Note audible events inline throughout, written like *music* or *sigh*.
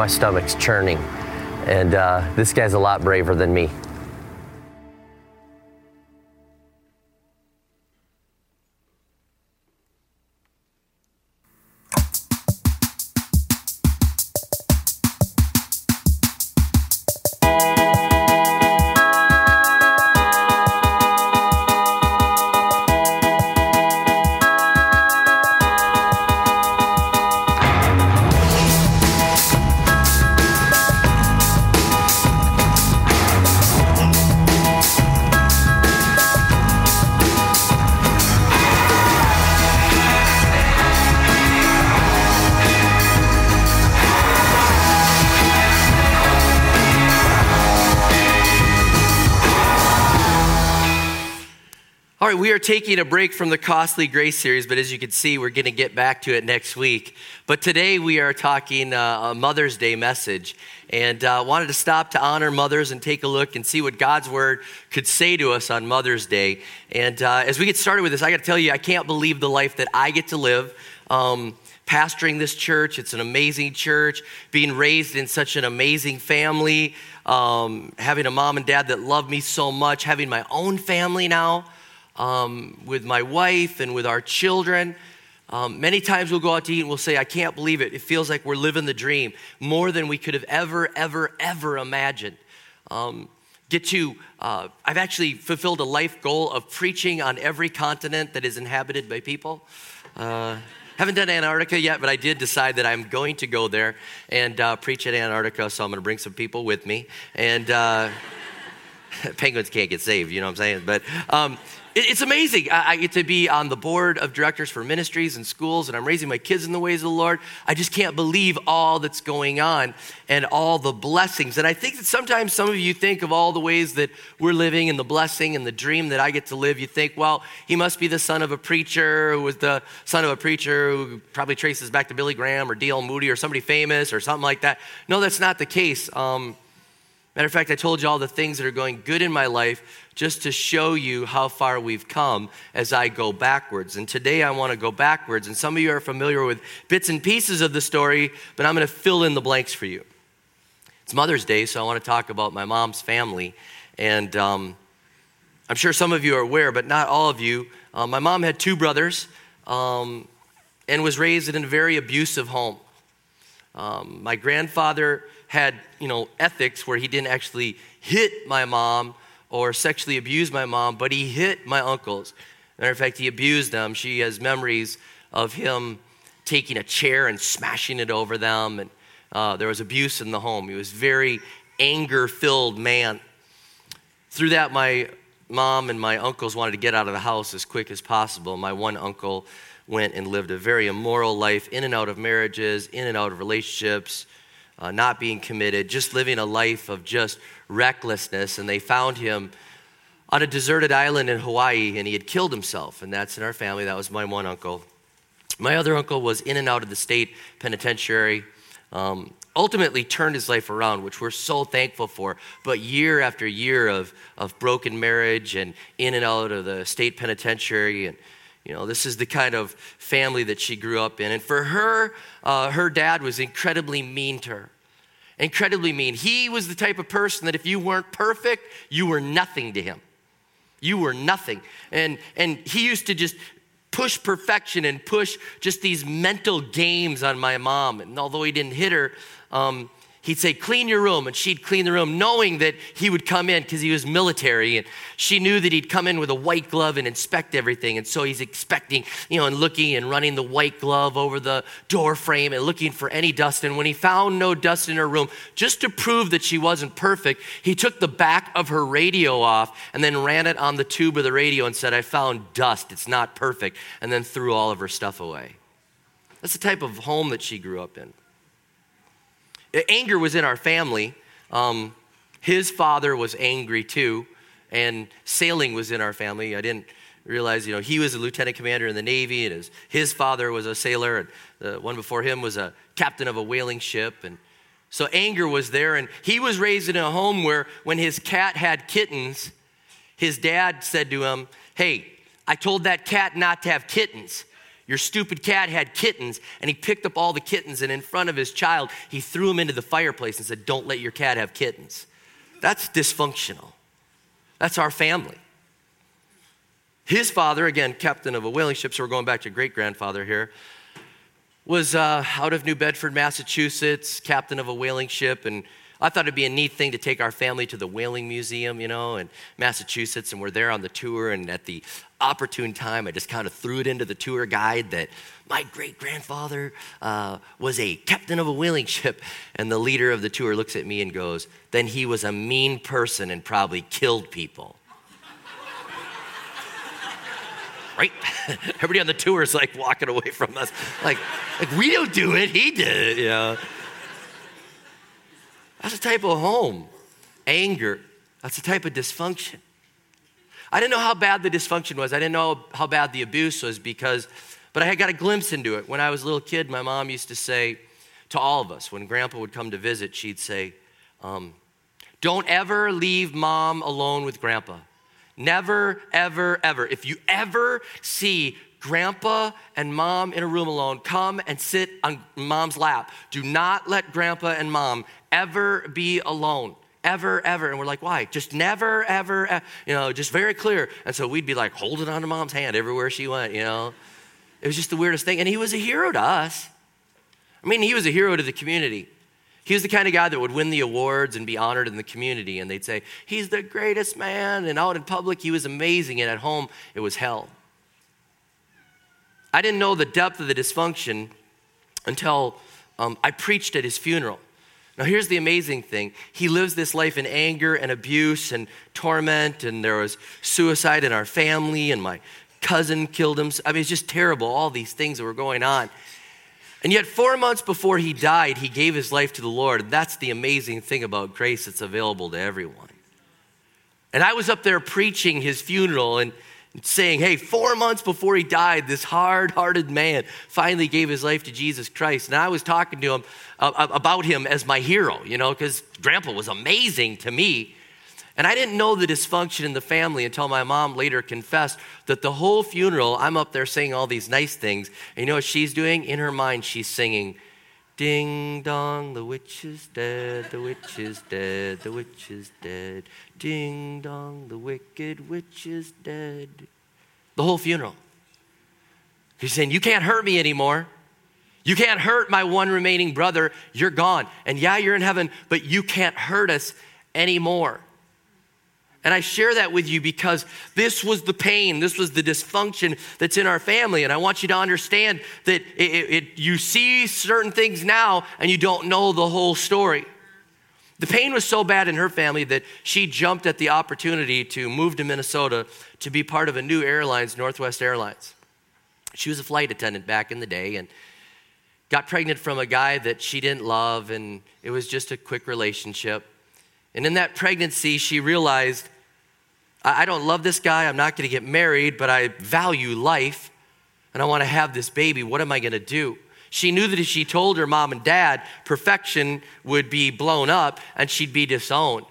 my stomach's churning. And uh, this guy's a lot braver than me. We are taking a break from the Costly Grace series, but as you can see, we're going to get back to it next week. But today we are talking uh, a Mother's Day message and uh, wanted to stop to honor mothers and take a look and see what God's Word could say to us on Mother's Day. And uh, as we get started with this, I got to tell you, I can't believe the life that I get to live. Um, pastoring this church. It's an amazing church, being raised in such an amazing family, um, having a mom and dad that love me so much, having my own family now um, with my wife and with our children. Um, many times we'll go out to eat and we'll say, I can't believe it. It feels like we're living the dream more than we could have ever, ever, ever imagined. Um, get to, uh, I've actually fulfilled a life goal of preaching on every continent that is inhabited by people. Uh, haven't done Antarctica yet, but I did decide that I'm going to go there and uh, preach at Antarctica, so I'm going to bring some people with me. And uh, *laughs* penguins can't get saved, you know what I'm saying? But um, it's amazing. I get to be on the board of directors for ministries and schools, and I'm raising my kids in the ways of the Lord. I just can't believe all that's going on and all the blessings. And I think that sometimes some of you think of all the ways that we're living and the blessing and the dream that I get to live. You think, well, he must be the son of a preacher who was the son of a preacher who probably traces back to Billy Graham or D.L. Moody or somebody famous or something like that. No, that's not the case. Um, matter of fact, I told you all the things that are going good in my life just to show you how far we've come as I go backwards. And today I want to go backwards. And some of you are familiar with bits and pieces of the story, but I'm going to fill in the blanks for you. It's Mother's Day, so I want to talk about my mom's family. And um, I'm sure some of you are aware, but not all of you. Uh, my mom had two brothers um, and was raised in a very abusive home. Um, my grandfather had, you know, ethics where he didn't actually hit my mom, or sexually abuse my mom, but he hit my uncles. Matter of fact, he abused them. She has memories of him taking a chair and smashing it over them. And uh, there was abuse in the home. He was very anger filled man. Through that, my mom and my uncles wanted to get out of the house as quick as possible. My one uncle went and lived a very immoral life, in and out of marriages, in and out of relationships, uh, not being committed, just living a life of just recklessness, and they found him on a deserted island in Hawaii, and he had killed himself. And that's in our family. That was my one uncle. My other uncle was in and out of the state penitentiary. Um, ultimately turned his life around, which we're so thankful for. But year after year of, of broken marriage and in and out of the state penitentiary, and you know, this is the kind of family that she grew up in. And for her, uh, her dad was incredibly mean to her incredibly mean. He was the type of person that if you weren't perfect, you were nothing to him. You were nothing. And, and he used to just push perfection and push just these mental games on my mom. And although he didn't hit her, um, he'd say, Clean your room. And she'd clean the room, knowing that he would come in because he was military. And she knew that he'd come in with a white glove and inspect everything. And so he's expecting, you know, and looking and running the white glove over the door frame and looking for any dust. And when he found no dust in her room, just to prove that she wasn't perfect, he took the back of her radio off and then ran it on the tube of the radio and said, I found dust. It's not perfect. And then threw all of her stuff away. That's the type of home that she grew up in. Anger was in our family. Um, his father was angry too, and sailing was in our family. I didn't realize, you know, he was a lieutenant commander in the Navy, and his, his father was a sailor, and the one before him was a captain of a whaling ship. And so anger was there, and he was raised in a home where when his cat had kittens, his dad said to him, Hey, I told that cat not to have kittens. Your stupid cat had kittens, and he picked up all the kittens, and in front of his child, he threw them into the fireplace and said, Don't let your cat have kittens. That's dysfunctional. That's our family. His father, again, captain of a whaling ship, so we're going back to great grandfather here, was uh, out of New Bedford, Massachusetts, captain of a whaling ship, and I thought it'd be a neat thing to take our family to the Whaling Museum, you know, in Massachusetts, and we're there on the tour. And at the opportune time, I just kind of threw it into the tour guide that my great grandfather uh, was a captain of a whaling ship. And the leader of the tour looks at me and goes, Then he was a mean person and probably killed people. *laughs* right? *laughs* Everybody on the tour is like walking away from us. Like, like we don't do it, he did it, you know. That's a type of home. Anger, that's a type of dysfunction. I didn't know how bad the dysfunction was. I didn't know how bad the abuse was because, but I had got a glimpse into it. When I was a little kid, my mom used to say to all of us, when grandpa would come to visit, she'd say, um, Don't ever leave mom alone with grandpa. Never, ever, ever. If you ever see grandpa and mom in a room alone, come and sit on mom's lap. Do not let grandpa and mom ever be alone. Ever, ever. And we're like, why? Just never, ever, you know, just very clear. And so we'd be like holding on to mom's hand everywhere she went, you know. It was just the weirdest thing. And he was a hero to us. I mean, he was a hero to the community. He was the kind of guy that would win the awards and be honored in the community. And they'd say, he's the greatest man. And out in public, he was amazing. And at home, it was hell. I didn't know the depth of the dysfunction until um, I preached at his funeral. Now, here's the amazing thing he lives this life in anger and abuse and torment, and there was suicide in our family, and my cousin killed him. I mean, it's just terrible, all these things that were going on. And yet, four months before he died, he gave his life to the Lord. That's the amazing thing about grace, it's available to everyone. And I was up there preaching his funeral, and saying, hey, four months before he died, this hard hearted man finally gave his life to Jesus Christ. And I was talking to him uh, about him as my hero, you know, because grandpa was amazing to me. And I didn't know the dysfunction in the family until my mom later confessed that the whole funeral, I'm up there saying all these nice things. And you know what she's doing? In her mind, she's singing, Ding dong, the witch is dead, the witch is dead, the witch is dead. Ding dong, the wicked witch is dead. The whole funeral. He's saying, You can't hurt me anymore. You can't hurt my one remaining brother. You're gone. And yeah, you're in heaven, but you can't hurt us anymore. And I share that with you because this was the pain, this was the dysfunction that's in our family. And I want you to understand that it, it, you see certain things now and you don't know the whole story. The pain was so bad in her family that she jumped at the opportunity to move to Minnesota to be part of a new airlines, Northwest Airlines. She was a flight attendant back in the day and got pregnant from a guy that she didn't love, and it was just a quick relationship. And in that pregnancy, she realized I don't love this guy. I'm not going to get married, but I value life and I want to have this baby. What am I going to do? She knew that if she told her mom and dad, perfection would be blown up and she'd be disowned.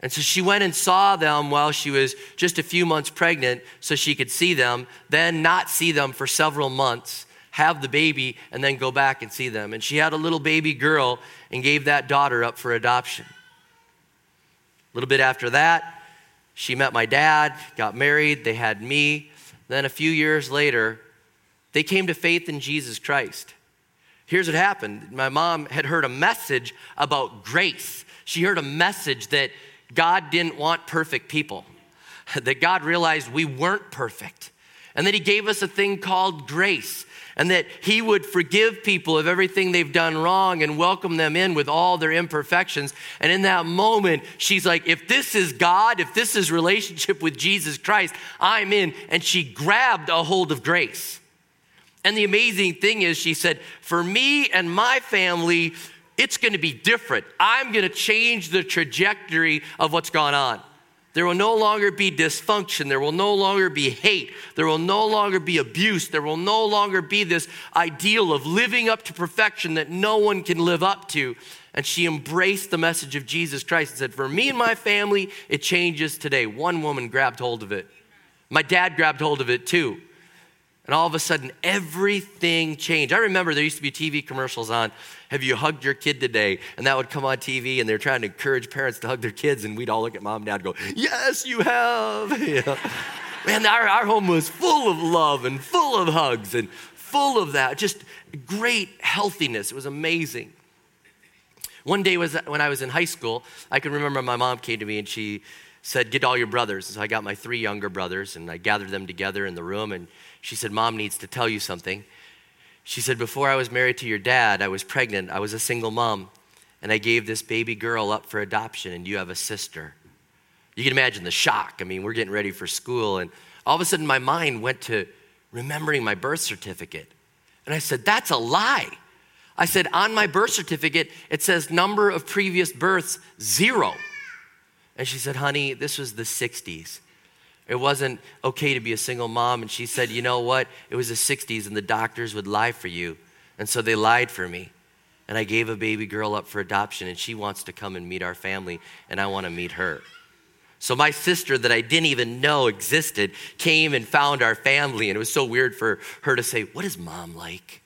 And so she went and saw them while she was just a few months pregnant so she could see them, then not see them for several months, have the baby, and then go back and see them. And she had a little baby girl and gave that daughter up for adoption. A little bit after that, she met my dad, got married, they had me. Then a few years later, they came to faith in Jesus Christ. Here's what happened my mom had heard a message about grace. She heard a message that God didn't want perfect people, *laughs* that God realized we weren't perfect, and that He gave us a thing called grace and that He would forgive people of everything they've done wrong and welcome them in with all their imperfections. And in that moment, she's like, if this is God, if this is relationship with Jesus Christ, I'm in. And she grabbed a hold of grace. And the amazing thing is, she said, for me and my family, it's going to be different. I'm going to change the trajectory of what's gone on. There will no longer be dysfunction. There will no longer be hate. There will no longer be abuse. There will no longer be this ideal of living up to perfection that no one can live up to. And she embraced the message of Jesus Christ and said, For me and my family, it changes today. One woman grabbed hold of it. My dad grabbed hold of it too. And all of a sudden, everything changed. I remember there used to be TV commercials on, Have you hugged your kid today? And that would come on TV, and they're trying to encourage parents to hug their kids, and we'd all look at mom and dad and go, Yes, you have. *laughs* Man, our, our home was full of love and full of hugs and full of that. Just great healthiness. It was amazing. One day was when I was in high school, I can remember my mom came to me and she said, Get all your brothers. And so I got my three younger brothers and I gathered them together in the room and she said, Mom needs to tell you something. She said, Before I was married to your dad, I was pregnant. I was a single mom and I gave this baby girl up for adoption and you have a sister. You can imagine the shock. I mean, we're getting ready for school and all of a sudden my mind went to remembering my birth certificate. And I said, That's a lie. I said, On my birth certificate, it says number of previous births, zero. And she said, Honey, this was the 60s. It wasn't okay to be a single mom. And she said, You know what? It was the 60s, and the doctors would lie for you. And so they lied for me. And I gave a baby girl up for adoption, and she wants to come and meet our family, and I want to meet her. So my sister that I didn't even know existed came and found our family, and it was so weird for her to say, What is mom like?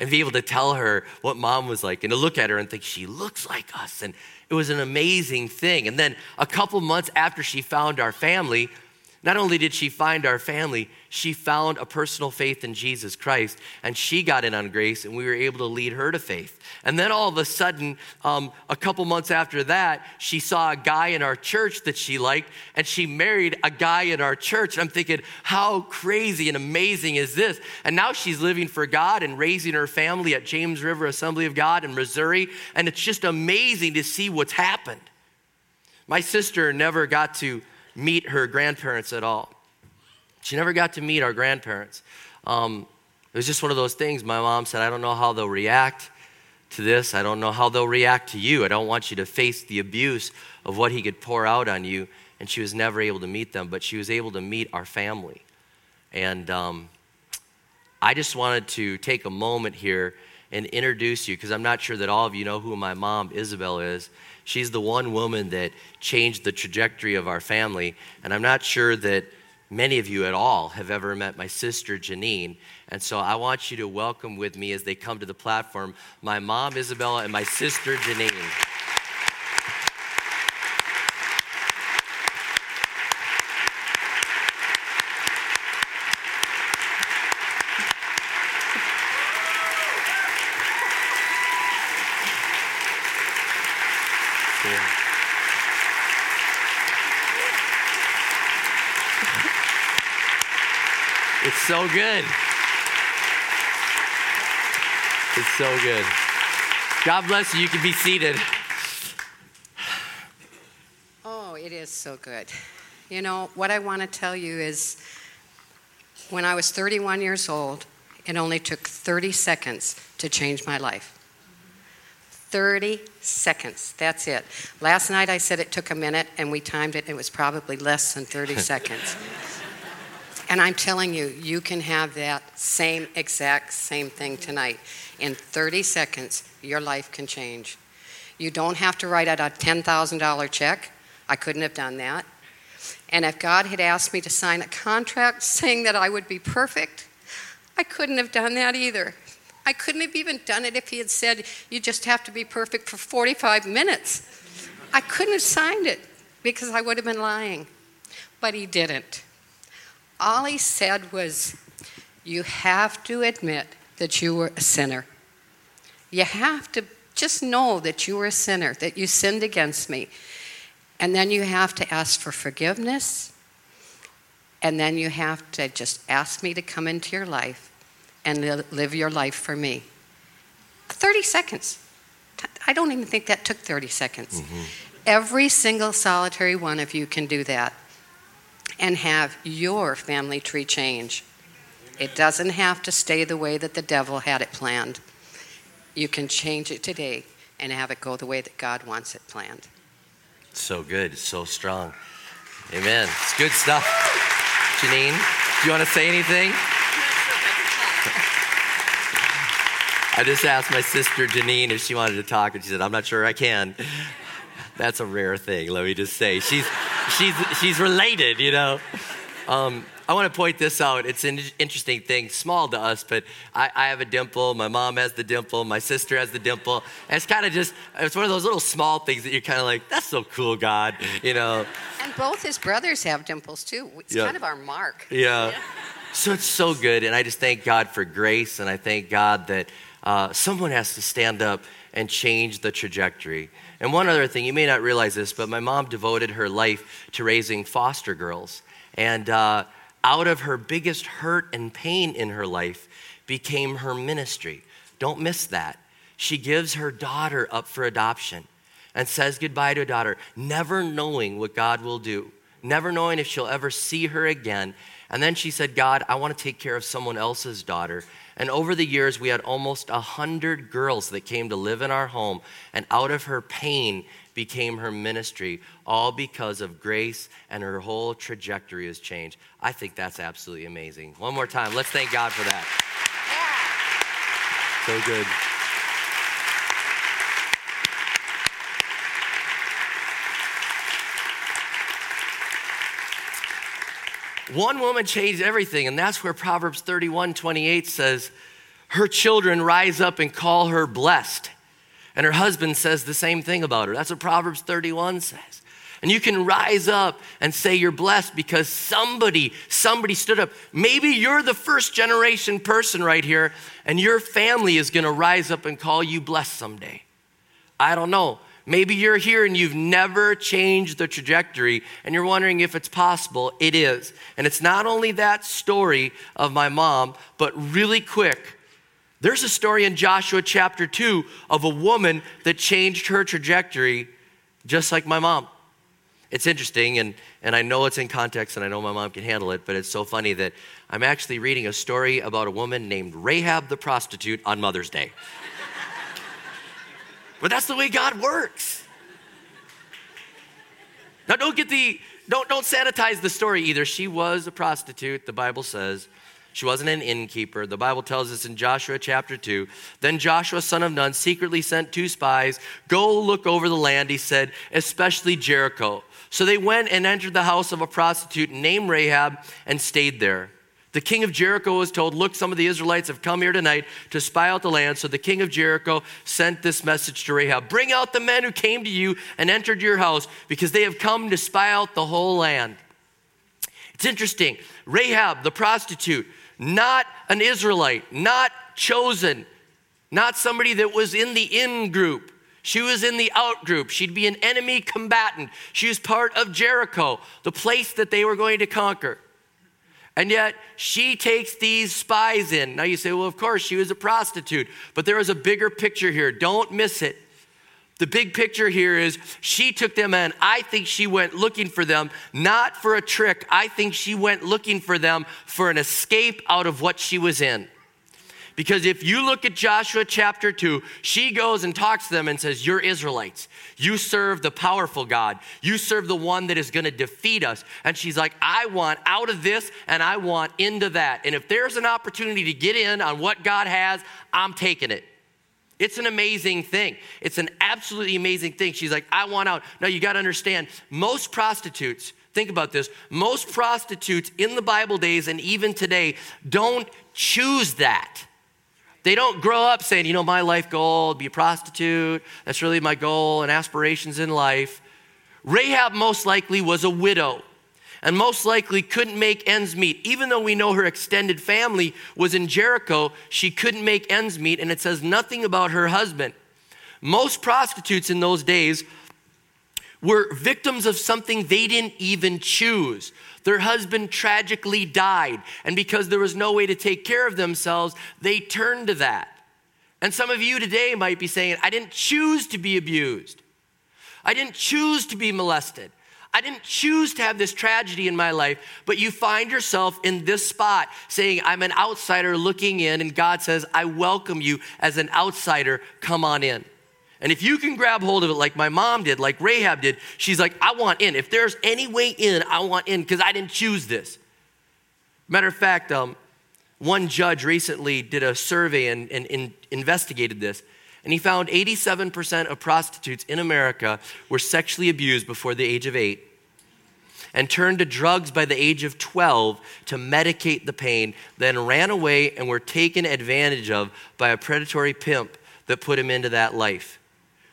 And be able to tell her what mom was like, and to look at her and think, She looks like us. And it was an amazing thing. And then a couple months after she found our family, not only did she find our family, she found a personal faith in Jesus Christ and she got in on grace and we were able to lead her to faith. And then all of a sudden, um, a couple months after that, she saw a guy in our church that she liked and she married a guy in our church. I'm thinking, how crazy and amazing is this? And now she's living for God and raising her family at James River Assembly of God in Missouri. And it's just amazing to see what's happened. My sister never got to meet her grandparents at all. She never got to meet our grandparents. Um, it was just one of those things. My mom said, I don't know how they'll react to this. I don't know how they'll react to you. I don't want you to face the abuse of what he could pour out on you. And she was never able to meet them, but she was able to meet our family. And um, I just wanted to take a moment here and introduce you because I'm not sure that all of you know who my mom, Isabel, is. She's the one woman that changed the trajectory of our family. And I'm not sure that many of you at all have ever met my sister, Janine. And so I want you to welcome with me as they come to the platform my mom, Isabella, and my sister, Janine. It's so good. It's so good. God bless you. You can be seated. Oh, it is so good. You know, what I want to tell you is when I was 31 years old, it only took 30 seconds to change my life. 30 seconds. That's it. Last night I said it took a minute and we timed it, and it was probably less than 30 *laughs* seconds. And I'm telling you, you can have that same exact same thing tonight. In 30 seconds, your life can change. You don't have to write out a $10,000 check. I couldn't have done that. And if God had asked me to sign a contract *laughs* saying that I would be perfect, I couldn't have done that either. I couldn't have even done it if He had said, You just have to be perfect for 45 minutes. I couldn't have signed it because I would have been lying. But He didn't all he said was, You have to admit that you were a sinner. You have to just know that you were a sinner, that you sinned against me. And then you have to ask for forgiveness. And then you have to just ask me to come into your life and live your life for me. 30 seconds. I don't even think that took 30 seconds. Mm-hmm. Every single solitary one of you can do that and have your family tree change. It doesn't have to stay the way that the devil had it planned. You can change it today and have it go the way that God wants it planned. So good, so strong. Amen. It's good stuff. Janine, do you want to say anything? I just asked my sister Janine if she wanted to talk, and she said, I'm not sure I can. That's a rare thing, let me just say. She's, she's, she's related, you know. Um, I want to point this out. It's an interesting thing, small to us, but I, I have a dimple. My mom has the dimple. My sister has the dimple. And it's kind of just, it's one of those little small things that you're kind of like, that's so cool, God, you know. And both his brothers have dimples too. It's Yeah. kind of our mark. Yeah. So it's so good. And I just thank God for grace. And I thank God that uh, someone has to stand up and change the trajectory. And one other thing, you may not realize this, but my mom devoted her life to raising foster girls. And uh, out of her biggest hurt and pain in her life became her ministry. Don't miss that. She gives her daughter up for adoption and says goodbye to a daughter, never knowing what God will do, never knowing if she'll ever see her again. And then she said, God, I want to take care of someone else's daughter. And over the years, we had almost a hundred girls that came to live in our home, and out of her pain became her ministry, all because of grace, and her whole trajectory has changed. I think that's absolutely amazing. One more time, let's thank God for that. So good. One woman changed everything, and that's where Proverbs 31 28 says, Her children rise up and call her blessed. And her husband says the same thing about her. That's what Proverbs 31 says. And you can rise up and say you're blessed because somebody, somebody stood up. Maybe you're the first generation person right here, and your family is gonna rise up and call you blessed someday. I don't know. Maybe you're here and you've never changed the trajectory and you're wondering if it's possible. It is. And it's not only that story of my mom, but really quick, there's a story in Joshua chapter 2 of a woman that changed her trajectory just like my mom. It's interesting, and, and I know it's in context, and I know my mom can handle it, but it's so funny that I'm actually reading a story about a woman named Rahab the prostitute on Mother's Day. But that's the way God works. Now don't get the don't don't sanitize the story either. She was a prostitute, the Bible says. She wasn't an innkeeper. The Bible tells us in Joshua chapter 2. Then Joshua, son of Nun, secretly sent two spies. Go look over the land, he said, especially Jericho. So they went and entered the house of a prostitute named Rahab and stayed there. The king of Jericho was told, Look, some of the Israelites have come here tonight to spy out the land. So the king of Jericho sent this message to Rahab Bring out the men who came to you and entered your house, because they have come to spy out the whole land. It's interesting. Rahab, the prostitute, not an Israelite, not chosen, not somebody that was in the in group. She was in the out group. She'd be an enemy combatant. She was part of Jericho, the place that they were going to conquer. And yet she takes these spies in. Now you say, well, of course, she was a prostitute, but there is a bigger picture here. Don't miss it. The big picture here is she took them in. I think she went looking for them, not for a trick. I think she went looking for them for an escape out of what she was in. Because if you look at Joshua chapter 2, she goes and talks to them and says, You're Israelites. You serve the powerful God. You serve the one that is going to defeat us. And she's like, I want out of this and I want into that. And if there's an opportunity to get in on what God has, I'm taking it. It's an amazing thing. It's an absolutely amazing thing. She's like, I want out. Now, you got to understand, most prostitutes, think about this, most prostitutes in the Bible days and even today don't choose that. They don't grow up saying, you know, my life goal, be a prostitute. That's really my goal and aspirations in life. Rahab most likely was a widow and most likely couldn't make ends meet. Even though we know her extended family was in Jericho, she couldn't make ends meet, and it says nothing about her husband. Most prostitutes in those days were victims of something they didn't even choose. Their husband tragically died, and because there was no way to take care of themselves, they turned to that. And some of you today might be saying, I didn't choose to be abused. I didn't choose to be molested. I didn't choose to have this tragedy in my life, but you find yourself in this spot saying, I'm an outsider looking in, and God says, I welcome you as an outsider. Come on in. And if you can grab hold of it like my mom did, like Rahab did, she's like, I want in. If there's any way in, I want in because I didn't choose this. Matter of fact, um, one judge recently did a survey and, and, and investigated this, and he found 87% of prostitutes in America were sexually abused before the age of eight. and turned to drugs by the age of 12 to medicate the pain, then ran away and were taken advantage of by a predatory pimp that put him into that life.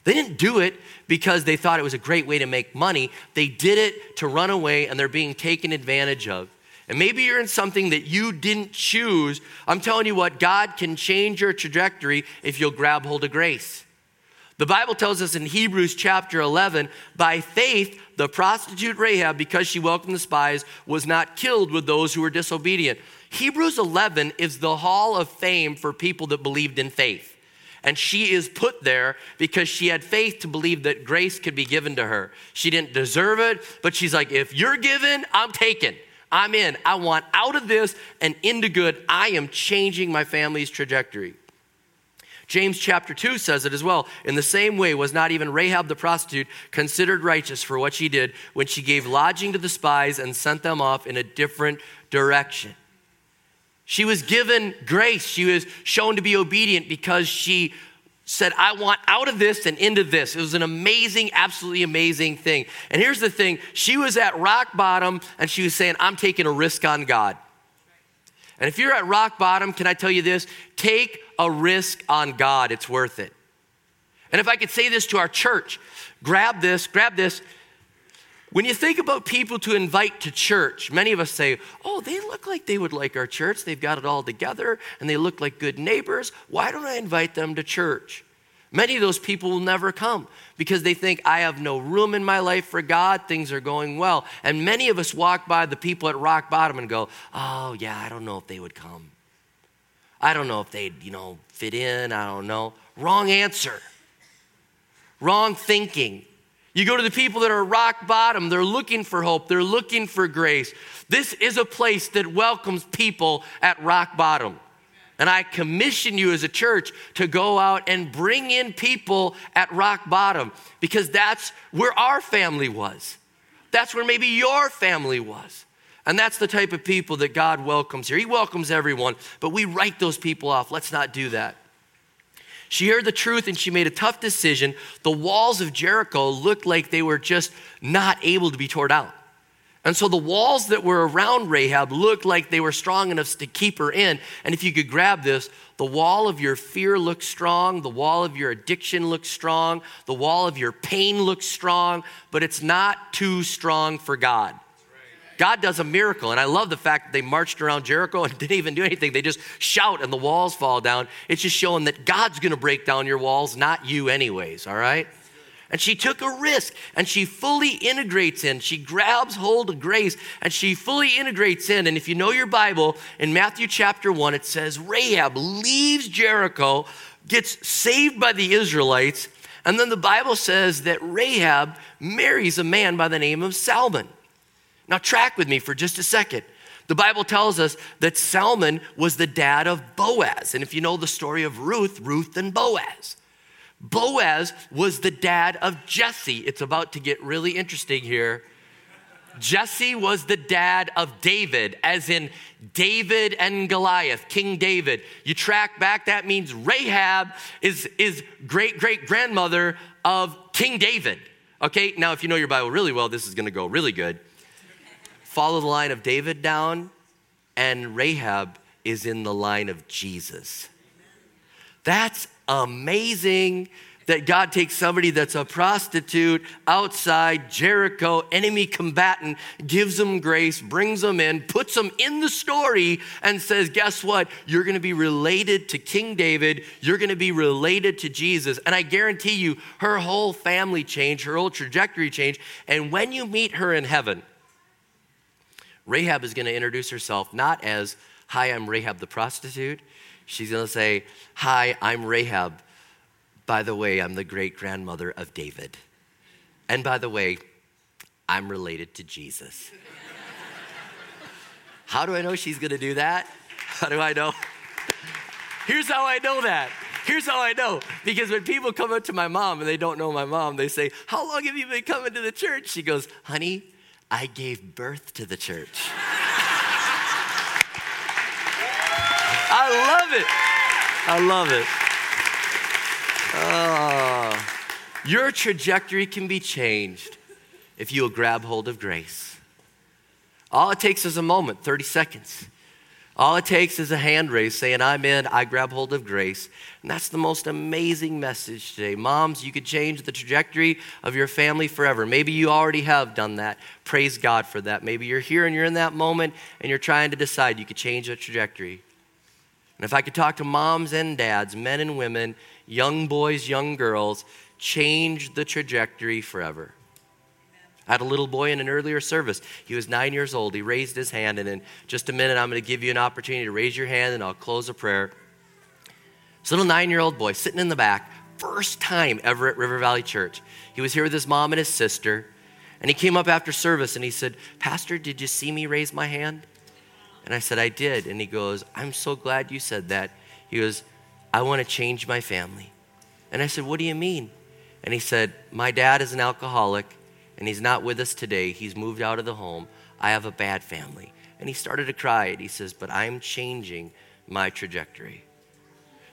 They didn't do it because they thought it was a great way to make money. They did it to run away and they're being taken advantage of. And maybe you're in something that you didn't choose. I'm telling you what, God can change your trajectory if you'll grab hold of grace. The Bible tells us in Hebrews chapter 11 by faith, the prostitute Rahab, because she welcomed the spies, was not killed with those who were disobedient. Hebrews 11 is the hall of fame for people that believed in faith. And she is put there because she had faith to believe that grace could be given to her. She didn't deserve it, but she's like, if you're given, I'm taken. I'm in. I want out of this and into good. I am changing my family's trajectory. James chapter 2 says it as well. In the same way, was not even Rahab the prostitute considered righteous for what she did when she gave lodging to the spies and sent them off in a different direction? She was given grace. She was shown to be obedient because she said, I want out of this and into this. It was an amazing, absolutely amazing thing. And here's the thing she was at rock bottom and she was saying, I'm taking a risk on God. And if you're at rock bottom, can I tell you this? Take a risk on God, it's worth it. And if I could say this to our church, grab this, grab this. When you think about people to invite to church, many of us say, Oh, they look like they would like our church. They've got it all together and they look like good neighbors. Why don't I invite them to church? Many of those people will never come because they think, I have no room in my life for God, things are going well. And many of us walk by the people at rock bottom and go, Oh, yeah, I don't know if they would come. I don't know if they'd, you know, fit in. I don't know. Wrong answer. Wrong thinking. You go to the people that are rock bottom, they're looking for hope, they're looking for grace. This is a place that welcomes people at rock bottom. And I commission you as a church to go out and bring in people at rock bottom because that's where our family was. That's where maybe your family was. And that's the type of people that God welcomes here. He welcomes everyone, but we write those people off. Let's not do that. She heard the truth and she made a tough decision. The walls of Jericho looked like they were just not able to be torn out. And so the walls that were around Rahab looked like they were strong enough to keep her in. And if you could grab this, the wall of your fear looks strong, the wall of your addiction looks strong, the wall of your pain looks strong, but it's not too strong for God. God does a miracle. And I love the fact that they marched around Jericho and *laughs* didn't even do anything. They just shout and the walls fall down. It's just showing that God's going to break down your walls, not you, anyways, all right? And she took a risk and she fully integrates in. She grabs hold of grace and she fully integrates in. And if you know your Bible, in Matthew chapter 1, it says Rahab leaves Jericho, gets saved by the Israelites, and then the Bible says that Rahab marries a man by the name of Salmon. Now, track with me for just a second. The Bible tells us that Salmon was the dad of Boaz. And if you know the story of Ruth, Ruth and Boaz. Boaz was the dad of Jesse. It's about to get really interesting here. Jesse was the dad of David, as in David and Goliath, King David. You track back, that means Rahab is, is great great grandmother of King David. Okay, now if you know your Bible really well, this is gonna go really good follow the line of David down, and Rahab is in the line of Jesus. That's amazing that God takes somebody that's a prostitute outside Jericho, enemy combatant, gives them grace, brings them in, puts them in the story, and says, Guess what? You're gonna be related to King David, you're gonna be related to Jesus. And I guarantee you, her whole family changed, her whole trajectory changed. And when you meet her in heaven, Rahab is going to introduce herself not as, Hi, I'm Rahab the prostitute. She's going to say, Hi, I'm Rahab. By the way, I'm the great grandmother of David. And by the way, I'm related to Jesus. *laughs* How do I know she's going to do that? How do I know? Here's how I know that. Here's how I know. Because when people come up to my mom and they don't know my mom, they say, How long have you been coming to the church? She goes, Honey, I gave birth to the church. I love it. I love it. Oh, your trajectory can be changed if you'll grab hold of grace. All it takes is a moment, 30 seconds. All it takes is a hand raise saying, I'm in, I grab hold of grace. And that's the most amazing message today. Moms, you could change the trajectory of your family forever. Maybe you already have done that. Praise God for that. Maybe you're here and you're in that moment and you're trying to decide you could change the trajectory. And if I could talk to moms and dads, men and women, young boys, young girls, change the trajectory forever. I had a little boy in an earlier service. He was nine years old. He raised his hand, and in just a minute, I'm going to give you an opportunity to raise your hand, and I'll close a prayer. This little nine year old boy sitting in the back, first time ever at River Valley Church. He was here with his mom and his sister, and he came up after service and he said, Pastor, did you see me raise my hand? And I said, I did. And he goes, I'm so glad you said that. He goes, I want to change my family. And I said, What do you mean? And he said, My dad is an alcoholic and he's not with us today. He's moved out of the home. I have a bad family. And he started to cry and he says, But I'm changing my trajectory.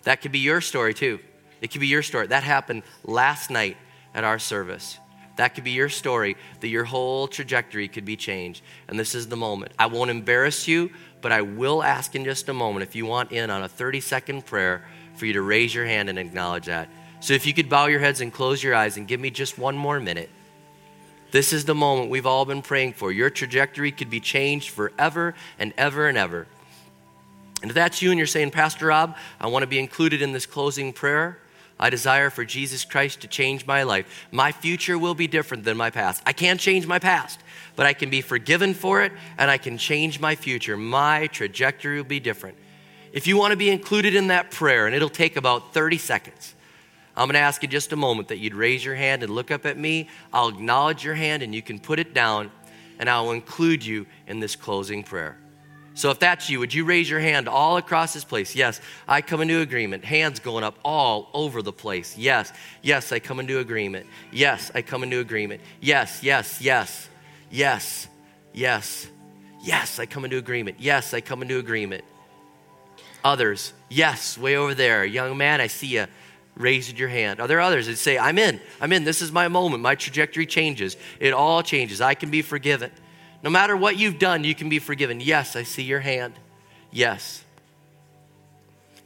That could be your story too. It could be your story. That happened last night at our service. That could be your story, that your whole trajectory could be changed. And this is the moment. I won't embarrass you, but I will ask in just a moment if you want in on a 30 second prayer for you to raise your hand and acknowledge that. So if you could bow your heads and close your eyes and give me just one more minute. This is the moment we've all been praying for. Your trajectory could be changed forever and ever and ever. And if that's you and you're saying, Pastor Rob, I want to be included in this closing prayer, I desire for Jesus Christ to change my life. My future will be different than my past. I can't change my past, but I can be forgiven for it and I can change my future. My trajectory will be different. If you want to be included in that prayer, and it'll take about 30 seconds, I'm going to ask you just a moment that you'd raise your hand and look up at me. I'll acknowledge your hand and you can put it down, and I'll include you in this closing prayer. So if that's you, would you raise your hand all across this place? Yes, I come into agreement. Hands going up all over the place. Yes, yes, I come into agreement. Yes, I come into agreement. Yes, yes, yes, yes, yes, yes, I come into agreement. Yes, I come into agreement. Others, yes, way over there. Young man, I see you raised your hand. Are there others that say, I'm in, I'm in, this is my moment, my trajectory changes, it all changes, I can be forgiven. No matter what you've done, you can be forgiven. Yes, I see your hand. Yes.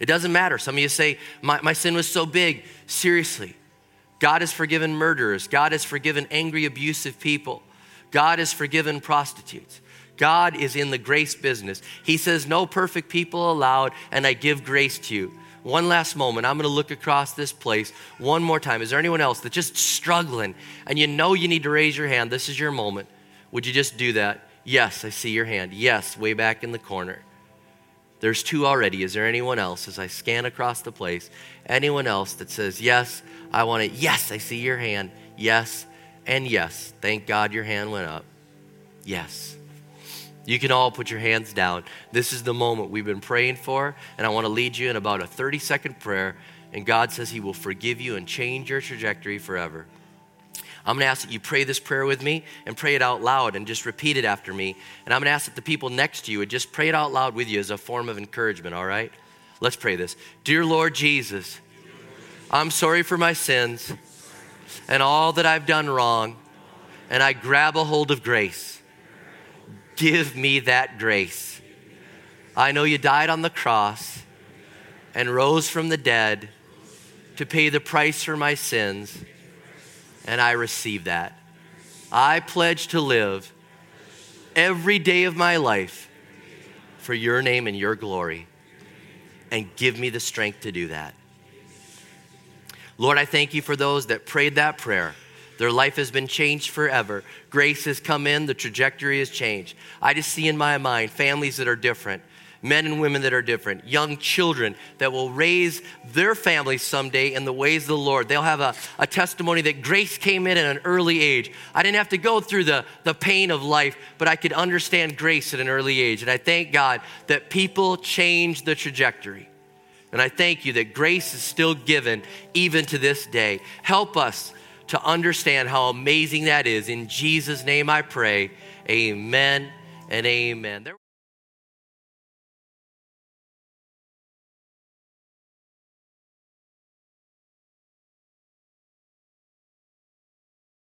It doesn't matter. Some of you say, my, my sin was so big. Seriously, God has forgiven murderers, God has forgiven angry, abusive people, God has forgiven prostitutes. God is in the grace business. He says, No perfect people allowed, and I give grace to you one last moment. I'm going to look across this place one more time. Is there anyone else that's just struggling and you know you need to raise your hand? This is your moment. Would you just do that? Yes, I see your hand. Yes, way back in the corner. There's two already. Is there anyone else as I scan across the place? Anyone else that says, Yes, I want it? Yes, I see your hand. Yes, and yes. Thank God your hand went up. Yes. You can all put your hands down. This is the moment we've been praying for, and I want to lead you in about a 30 second prayer. And God says He will forgive you and change your trajectory forever. I'm going to ask that you pray this prayer with me and pray it out loud and just repeat it after me. And I'm going to ask that the people next to you would just pray it out loud with you as a form of encouragement, all right? Let's pray this. Dear Lord Jesus, I'm sorry for my sins and all that I've done wrong, and I grab a hold of grace. Give me that grace. I know you died on the cross and rose from the dead to pay the price for my sins, and I receive that. I pledge to live every day of my life for your name and your glory, and give me the strength to do that. Lord, I thank you for those that prayed that prayer their life has been changed forever. Grace has come in, the trajectory has changed. I just see in my mind families that are different, men and women that are different, young children that will raise their families someday in the ways of the Lord. They'll have a, a testimony that grace came in at an early age. I didn't have to go through the, the pain of life, but I could understand grace at an early age. And I thank God that people change the trajectory. And I thank you that grace is still given even to this day. Help us to understand how amazing that is. In Jesus' name I pray. Amen and amen.